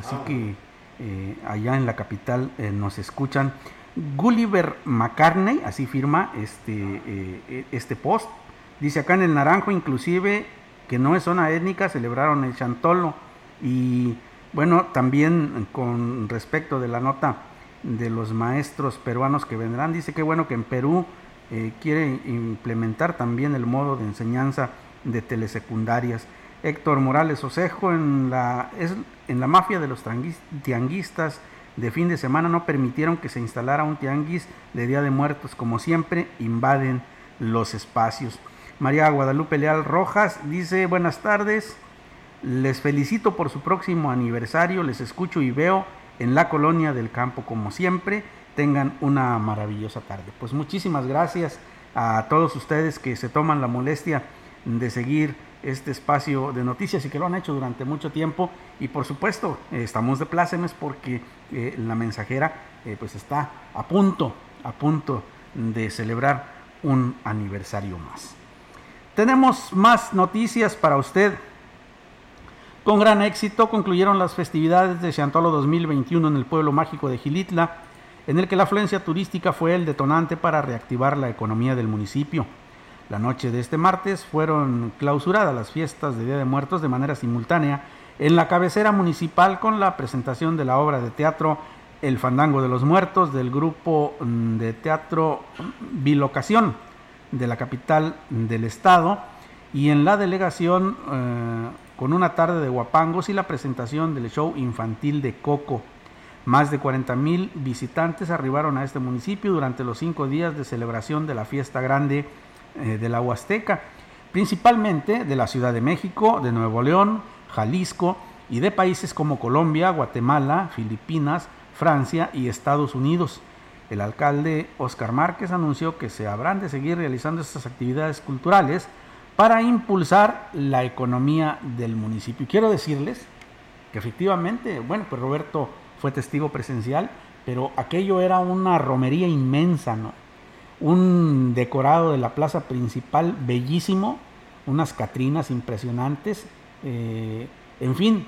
Así que eh, allá en la capital eh, nos escuchan. Gulliver McCartney, así firma este, este post. Dice acá en el Naranjo inclusive que no es zona étnica, celebraron el Chantolo y bueno, también con respecto de la nota de los maestros peruanos que vendrán, dice que bueno que en Perú eh, quiere implementar también el modo de enseñanza de telesecundarias. Héctor Morales Osejo en la, es, en la mafia de los tianguistas de fin de semana no permitieron que se instalara un tianguis de Día de Muertos, como siempre invaden los espacios. María Guadalupe Leal Rojas dice buenas tardes. Les felicito por su próximo aniversario, les escucho y veo en la colonia del campo como siempre. Tengan una maravillosa tarde. Pues muchísimas gracias a todos ustedes que se toman la molestia de seguir este espacio de noticias y que lo han hecho durante mucho tiempo. Y por supuesto, estamos de plácemes porque eh, la mensajera eh, pues está a punto, a punto de celebrar un aniversario más. Tenemos más noticias para usted. Con gran éxito concluyeron las festividades de Chantolo 2021 en el pueblo mágico de Gilitla, en el que la afluencia turística fue el detonante para reactivar la economía del municipio. La noche de este martes fueron clausuradas las fiestas de Día de Muertos de manera simultánea en la cabecera municipal con la presentación de la obra de teatro El Fandango de los Muertos del grupo mm, de teatro Bilocación de la capital del estado y en la delegación eh, con una tarde de guapangos y la presentación del show infantil de Coco. Más de 40 mil visitantes arribaron a este municipio durante los cinco días de celebración de la fiesta grande eh, de la Huasteca, principalmente de la Ciudad de México, de Nuevo León, Jalisco y de países como Colombia, Guatemala, Filipinas, Francia y Estados Unidos. El alcalde Oscar Márquez anunció que se habrán de seguir realizando estas actividades culturales para impulsar la economía del municipio. Y quiero decirles que efectivamente, bueno, pues Roberto fue testigo presencial, pero aquello era una romería inmensa, ¿no? Un decorado de la plaza principal bellísimo, unas catrinas impresionantes, eh, en fin,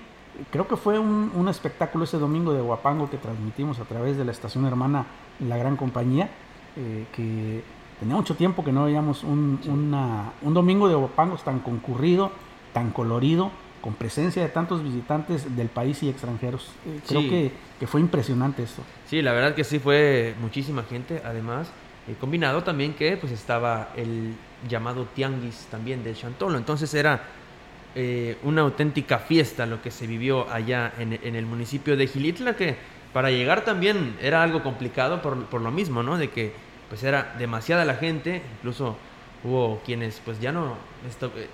creo que fue un, espectáculo ese domingo de Huapango que transmitimos a través de la estación hermana La Gran Compañía, eh, que Tenía mucho tiempo que no veíamos un, domingo de Opangos tan concurrido, tan colorido, con presencia de tantos visitantes del país y extranjeros. Eh, creo que, fue impresionante esto. Sí, la verdad que sí fue muchísima gente, además, eh, combinado también que pues estaba el llamado Tianguis también de Chantolo, entonces era eh, una auténtica fiesta lo que se vivió allá en, el municipio de Gilitla, que para llegar también era algo complicado por, por lo mismo, ¿no? De que pues era demasiada la gente, incluso hubo quienes pues ya no,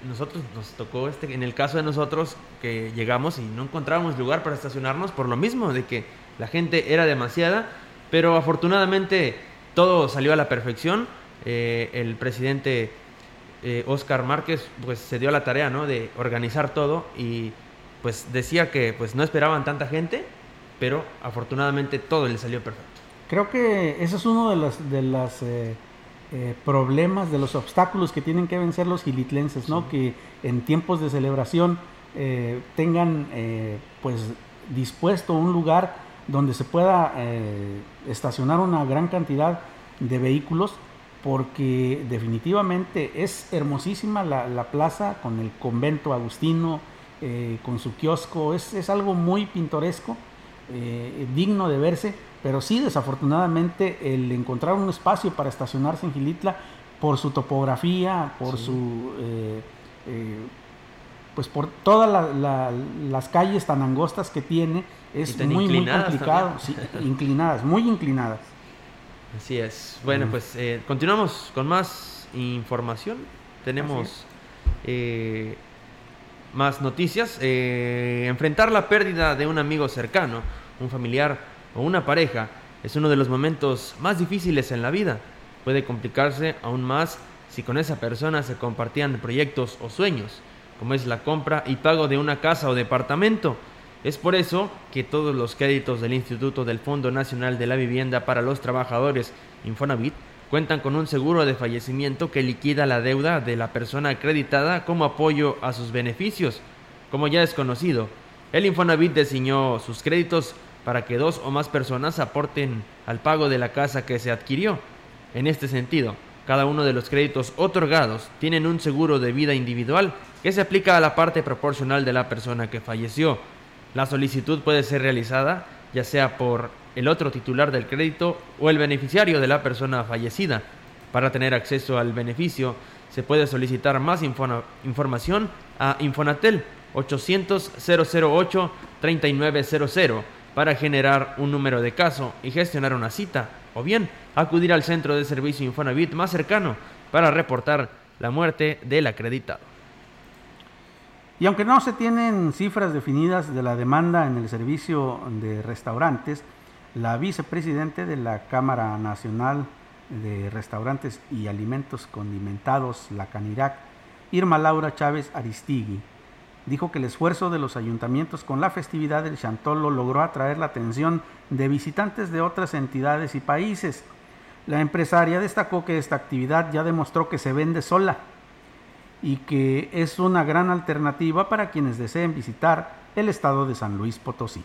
nosotros nos tocó este, en el caso de nosotros que llegamos y no encontrábamos lugar para estacionarnos por lo mismo, de que la gente era demasiada, pero afortunadamente todo salió a la perfección, eh, el presidente Oscar eh, Márquez pues se dio la tarea ¿no? de organizar todo y pues decía que pues no esperaban tanta gente, pero afortunadamente todo le salió perfecto. Creo que ese es uno de los de las, eh, eh, problemas, de los obstáculos que tienen que vencer los gilitlenses, ¿no? Que en tiempos de celebración tengan pues dispuesto un lugar donde se pueda estacionar una gran cantidad de vehículos porque definitivamente es hermosísima la, la plaza con el convento agustino, con su kiosco, es, es algo muy pintoresco, digno de verse pero sí, desafortunadamente, el encontrar un espacio para estacionarse en Gilitla, por su topografía, por su... Eh, eh, pues por todas las calles tan angostas que tiene, es muy, muy complicado, inclinadas, muy inclinadas. Así es. Bueno, pues eh, continuamos con más información. Tenemos eh, más noticias. Eh, enfrentar la pérdida de un amigo cercano, un familiar o una pareja es uno de los momentos más difíciles en la vida. Puede complicarse aún más si con esa persona se compartían proyectos o sueños, como es la compra y pago de una casa o departamento es por eso que todos los créditos del Instituto del Fondo Nacional de la Vivienda para los Trabajadores, Infonavit, cuentan con un seguro de fallecimiento que liquida la deuda de la persona acreditada como apoyo a sus beneficios. Como ya es conocido, el Infonavit diseñó sus créditos para que dos o más personas aporten al pago de la casa que se adquirió. En este sentido, cada uno de los créditos otorgados tienen un seguro de vida individual que se aplica a la parte proporcional de la persona que falleció la solicitud puede ser realizada ya sea por el otro titular del crédito o el beneficiario de la persona fallecida. Para tener acceso al beneficio se puede solicitar más información a Infonatel 800 008 3900 para generar un número de caso y gestionar una cita o bien acudir al centro de servicio Infonavit más cercano para reportar la muerte del acreditado. Y aunque no se tienen cifras definidas de la demanda en el servicio de restaurantes, la vicepresidente de la Cámara Nacional de Restaurantes y Alimentos Condimentados, la Canirac, Irma Laura Chávez Aristigui, dijo que el esfuerzo de los ayuntamientos con la festividad del Chantolo logró atraer la atención de visitantes de otras entidades y países. La empresaria destacó que esta actividad ya demostró que se vende sola y que es una gran alternativa para quienes deseen visitar el estado de San Luis Potosí.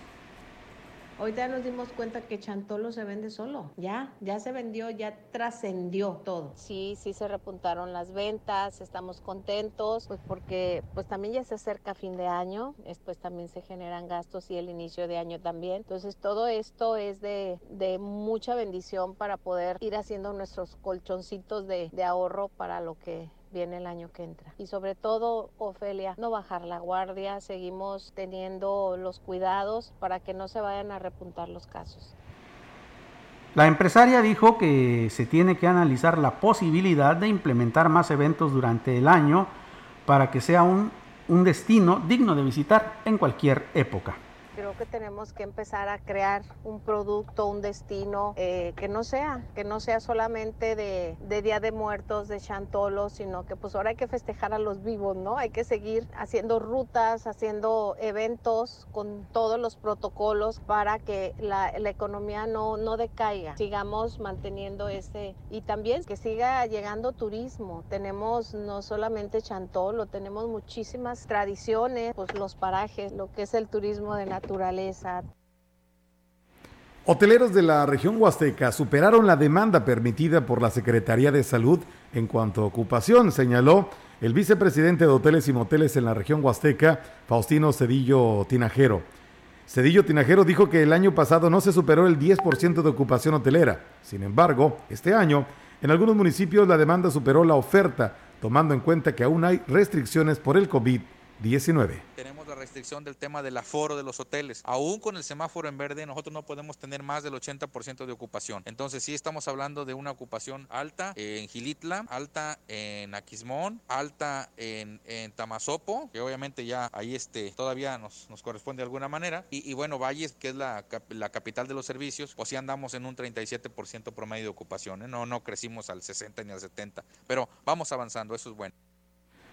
Hoy ya nos dimos cuenta que Chantolo se vende solo, ya, ya se vendió, ya trascendió todo. Sí, sí se repuntaron las ventas, estamos contentos, pues porque pues también ya se acerca fin de año, después también se generan gastos y el inicio de año también. Entonces todo esto es de, de mucha bendición para poder ir haciendo nuestros colchoncitos de, de ahorro para lo que viene el año que entra. Y sobre todo, Ofelia, no bajar la guardia, seguimos teniendo los cuidados para que no se vayan a repuntar los casos. La empresaria dijo que se tiene que analizar la posibilidad de implementar más eventos durante el año para que sea un, un destino digno de visitar en cualquier época creo que tenemos que empezar a crear un producto, un destino eh, que no sea, que no sea solamente de, Día de Muertos, de Chantolo, sino que pues ahora hay que festejar a los vivos, ¿no? Hay que seguir haciendo rutas, haciendo eventos con todos los protocolos para que la, la economía no, no decaiga, sigamos manteniendo ese y también que siga llegando turismo. Tenemos no solamente Chantolo, tenemos muchísimas tradiciones, pues los parajes, lo que es el turismo de naturaleza naturaleza. Hoteleros de la región huasteca superaron la demanda permitida por la Secretaría de Salud en cuanto a ocupación, señaló el vicepresidente de Hoteles y Moteles en la región huasteca, Faustino Cedillo Tinajero. Cedillo Tinajero dijo que el año pasado no se superó el 10% de ocupación hotelera. Sin embargo, este año, en algunos municipios la demanda superó la oferta, tomando en cuenta que aún hay restricciones por el COVID-19 restricción del tema del aforo de los hoteles. Aún con el semáforo en verde, nosotros no podemos tener más del 80% de ocupación. Entonces, sí estamos hablando de una ocupación alta en Gilitla, alta en Aquismón, alta en, en Tamazopo, que obviamente ya ahí este, todavía nos, nos corresponde de alguna manera. Y, bueno, Valles, que es la, la, capital de los servicios, pues sí andamos en un 37% promedio de ocupación. ¿eh? No, no crecimos al 60 ni al 70, pero vamos avanzando, eso es bueno.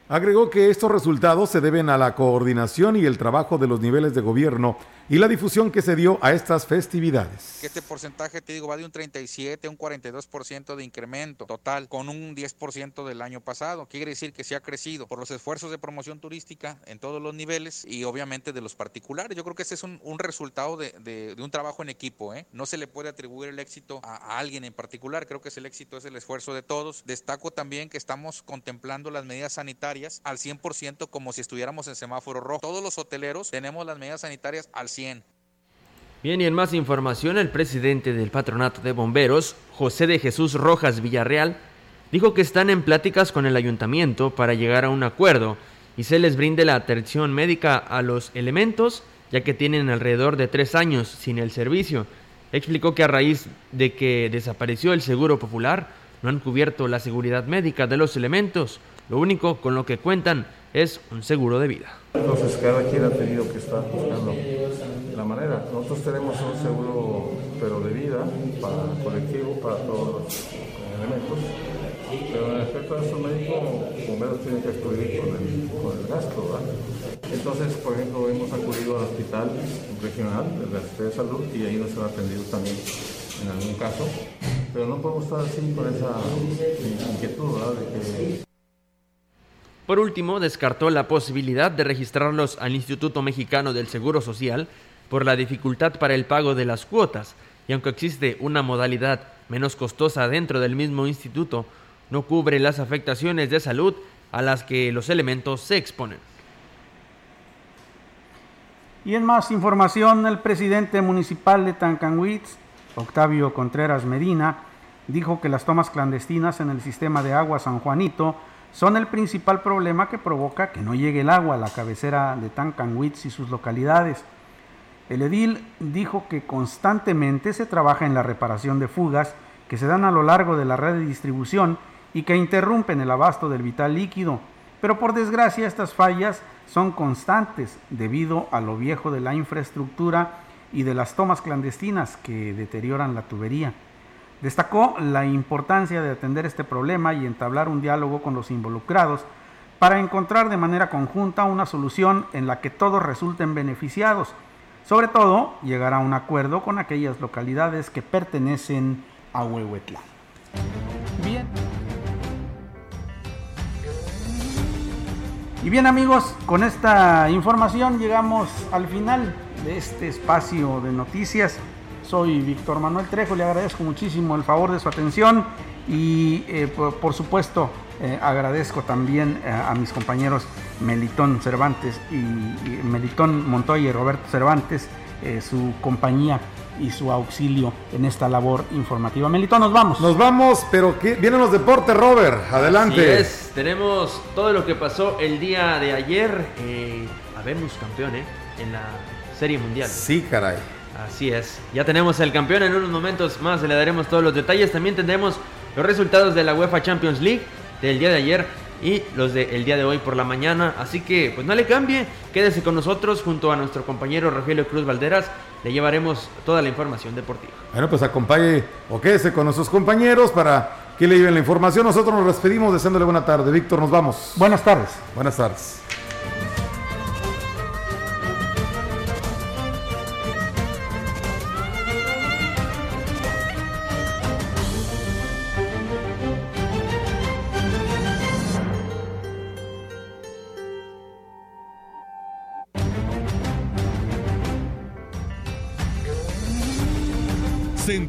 Agregó que estos resultados se deben a la coordinación y el trabajo de los niveles de gobierno y la difusión que se dio a estas festividades. Este porcentaje, te digo, va de un 37 a un 42% de incremento total, con un 10% del año pasado. Quiere decir que se ha crecido por los esfuerzos de promoción turística en todos los niveles y obviamente de los particulares. Yo creo que ese es un, resultado de, un trabajo en equipo. ¿eh? No se le puede atribuir el éxito a, alguien en particular. Creo que el éxito es el esfuerzo de todos. Destaco también que estamos contemplando las medidas sanitarias al 100% como si estuviéramos en semáforo rojo. Todos los hoteleros tenemos las medidas sanitarias al 100%. Bien, y en más información, el presidente del Patronato de Bomberos, José de Jesús Rojas Villarreal, dijo que están en pláticas con el ayuntamiento para llegar a un acuerdo y se les brinde la atención médica a los elementos, ya que tienen alrededor de tres años sin el servicio. Explicó que a raíz de que desapareció el seguro popular, no han cubierto la seguridad médica de los elementos. Lo único con lo que cuentan es un seguro de vida. Entonces cada quien ha tenido que estar buscando. Nosotros tenemos un seguro, pero de vida, para colectivo, para todos los elementos. Pero en efecto, nuestro médico, bomberos tienen que acudir con el, con el gasto. ¿verdad? Entonces, por ejemplo, hemos acudido al hospital regional de la Secretaría de Salud y ahí nos han atendido también en algún caso. Pero no podemos estar así con esa inquietud ¿verdad? de que Por último, descartó la posibilidad de registrarlos al Instituto Mexicano del Seguro Social por la dificultad para el pago de las cuotas, y aunque existe una modalidad menos costosa dentro del mismo instituto, no cubre las afectaciones de salud a las que los elementos se exponen. Y en más información, el presidente municipal de Tancanwitz, Octavio Contreras Medina, dijo que las tomas clandestinas en el sistema de agua San Juanito son el principal problema que provoca que no llegue el agua a la cabecera de Tancanwitz y sus localidades. El edil dijo que constantemente se trabaja en la reparación de fugas que se dan a lo largo de la red de distribución y que interrumpen el abasto del vital líquido, pero por desgracia estas fallas son constantes debido a lo viejo de la infraestructura y de las tomas clandestinas que deterioran la tubería. Destacó la importancia de atender este problema y entablar un diálogo con los involucrados para encontrar de manera conjunta una solución en la que todos resulten beneficiados. Sobre todo, llegar a un acuerdo con aquellas localidades que pertenecen a Huehuetlán. Bien. Y bien amigos, con esta información llegamos al final de este espacio de noticias. Soy Víctor Manuel Trejo, le agradezco muchísimo el favor de su atención y eh, por, por, supuesto eh, agradezco también eh, a mis compañeros Melitón Cervantes y, y Melitón Montoya y Roberto Cervantes su compañía y su auxilio en esta labor informativa. Melitón, nos vamos. Nos vamos, pero ¿qué? vienen los deportes, Robert. Adelante. Así es, tenemos todo lo que pasó el día de ayer. Eh, habemos campeón, ¿eh? En la Serie Mundial. Sí, caray. Así es. Ya tenemos el campeón. En unos momentos más le daremos todos los detalles. También tendremos los resultados de la UEFA Champions League del día de ayer y los del día de hoy por la mañana. Así que, pues no le cambie. Quédese con nosotros junto a nuestro compañero Rogelio Cruz Valderas. Le llevaremos toda la información deportiva. Bueno, pues acompañe o quédese con nuestros compañeros para que le lleven la información. Nosotros nos despedimos deseándole buena tarde. Víctor, nos vamos. Buenas tardes. Buenas tardes.